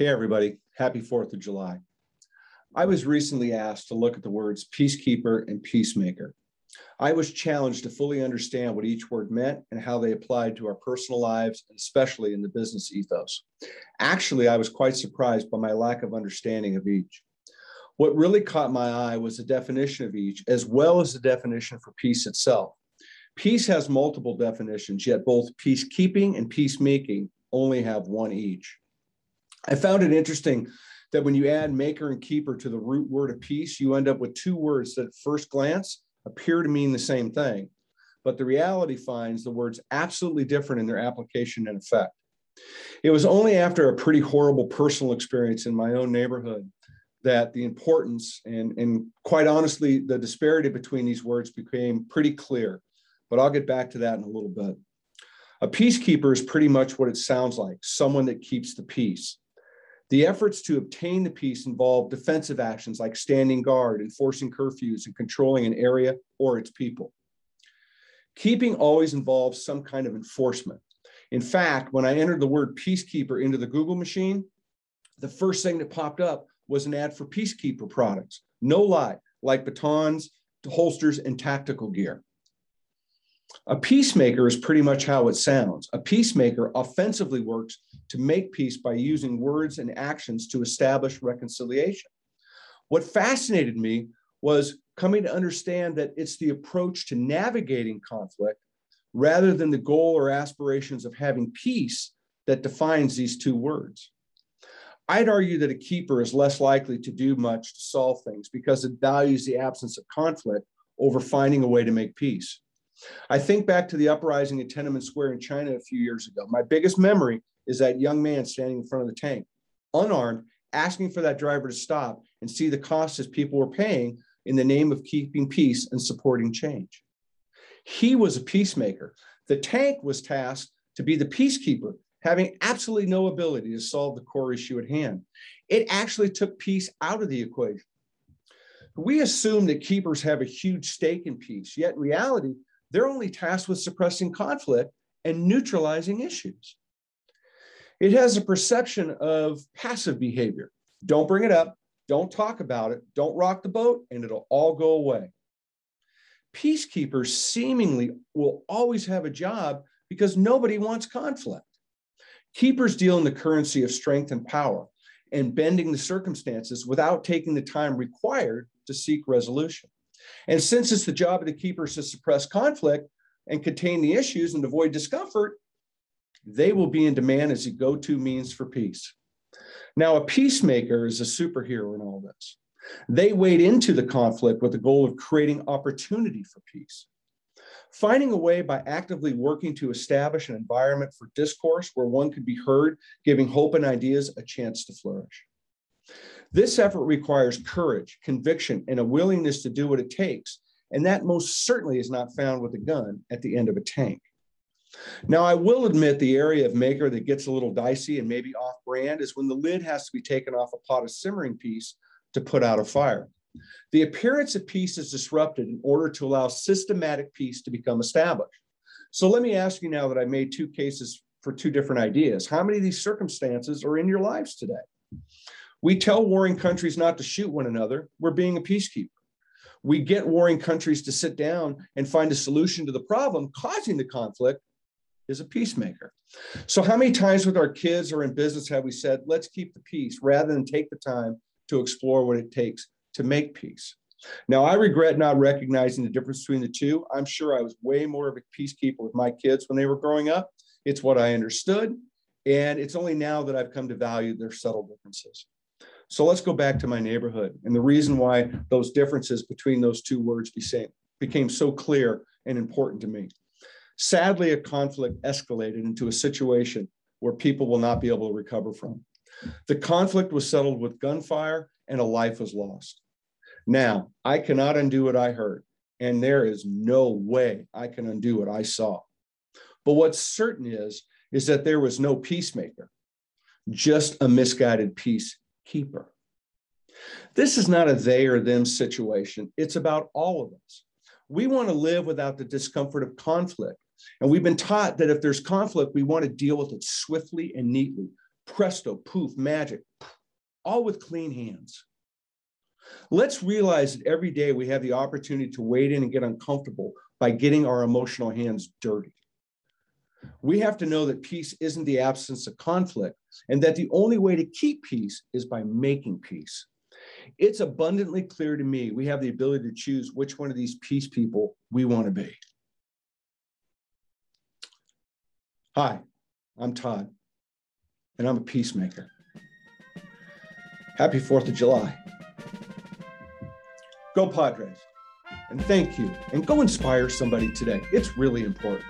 Hey, everybody. Happy 4th of July. I was recently asked to look at the words peacekeeper and peacemaker. I was challenged to fully understand what each word meant and how they applied to our personal lives, and especially in the business ethos. Actually, I was quite surprised by my lack of understanding of each. What really caught my eye was the definition of each, as well as the definition for peace itself. Peace has multiple definitions, yet both peacekeeping and peacemaking only have one each. I found it interesting that when you add maker and keeper to the root word of peace, you end up with two words that at first glance appear to mean the same thing. But the reality finds the words absolutely different in their application and effect. It was only after a pretty horrible personal experience in my own neighborhood that the importance and, and quite honestly, the disparity between these words became pretty clear. But I'll get back to that in a little bit. A peacekeeper is pretty much what it sounds like someone that keeps the peace. The efforts to obtain the peace involve defensive actions like standing guard, enforcing curfews, and controlling an area or its people. Keeping always involves some kind of enforcement. In fact, when I entered the word peacekeeper into the Google machine, the first thing that popped up was an ad for peacekeeper products. No lie, like batons, holsters, and tactical gear. A peacemaker is pretty much how it sounds. A peacemaker offensively works to make peace by using words and actions to establish reconciliation. What fascinated me was coming to understand that it's the approach to navigating conflict rather than the goal or aspirations of having peace that defines these two words. I'd argue that a keeper is less likely to do much to solve things because it values the absence of conflict over finding a way to make peace. I think back to the uprising at Tiananmen Square in China a few years ago. My biggest memory is that young man standing in front of the tank, unarmed, asking for that driver to stop and see the costs his people were paying in the name of keeping peace and supporting change. He was a peacemaker. The tank was tasked to be the peacekeeper, having absolutely no ability to solve the core issue at hand. It actually took peace out of the equation. We assume that keepers have a huge stake in peace, yet in reality, they're only tasked with suppressing conflict and neutralizing issues. It has a perception of passive behavior. Don't bring it up, don't talk about it, don't rock the boat, and it'll all go away. Peacekeepers seemingly will always have a job because nobody wants conflict. Keepers deal in the currency of strength and power and bending the circumstances without taking the time required to seek resolution. And since it's the job of the keepers to suppress conflict and contain the issues and avoid discomfort, they will be in demand as a go to means for peace. Now, a peacemaker is a superhero in all this. They wade into the conflict with the goal of creating opportunity for peace. Finding a way by actively working to establish an environment for discourse where one could be heard, giving hope and ideas a chance to flourish. This effort requires courage, conviction, and a willingness to do what it takes. And that most certainly is not found with a gun at the end of a tank. Now, I will admit the area of maker that gets a little dicey and maybe off brand is when the lid has to be taken off a pot of simmering peace to put out a fire. The appearance of peace is disrupted in order to allow systematic peace to become established. So let me ask you now that I made two cases for two different ideas. How many of these circumstances are in your lives today? We tell warring countries not to shoot one another. We're being a peacekeeper. We get warring countries to sit down and find a solution to the problem causing the conflict is a peacemaker. So, how many times with our kids or in business have we said, let's keep the peace rather than take the time to explore what it takes to make peace? Now, I regret not recognizing the difference between the two. I'm sure I was way more of a peacekeeper with my kids when they were growing up. It's what I understood. And it's only now that I've come to value their subtle differences. So let's go back to my neighborhood and the reason why those differences between those two words became so clear and important to me. Sadly, a conflict escalated into a situation where people will not be able to recover from. The conflict was settled with gunfire and a life was lost. Now, I cannot undo what I heard, and there is no way I can undo what I saw. But what's certain is, is that there was no peacemaker, just a misguided peace keeper. This is not a they or them situation. It's about all of us. We want to live without the discomfort of conflict. And we've been taught that if there's conflict, we want to deal with it swiftly and neatly. Presto, poof, magic. all with clean hands. Let's realize that every day we have the opportunity to wade in and get uncomfortable by getting our emotional hands dirty. We have to know that peace isn't the absence of conflict and that the only way to keep peace is by making peace. It's abundantly clear to me we have the ability to choose which one of these peace people we want to be. Hi, I'm Todd, and I'm a peacemaker. Happy 4th of July. Go Padres. And thank you. And go inspire somebody today. It's really important.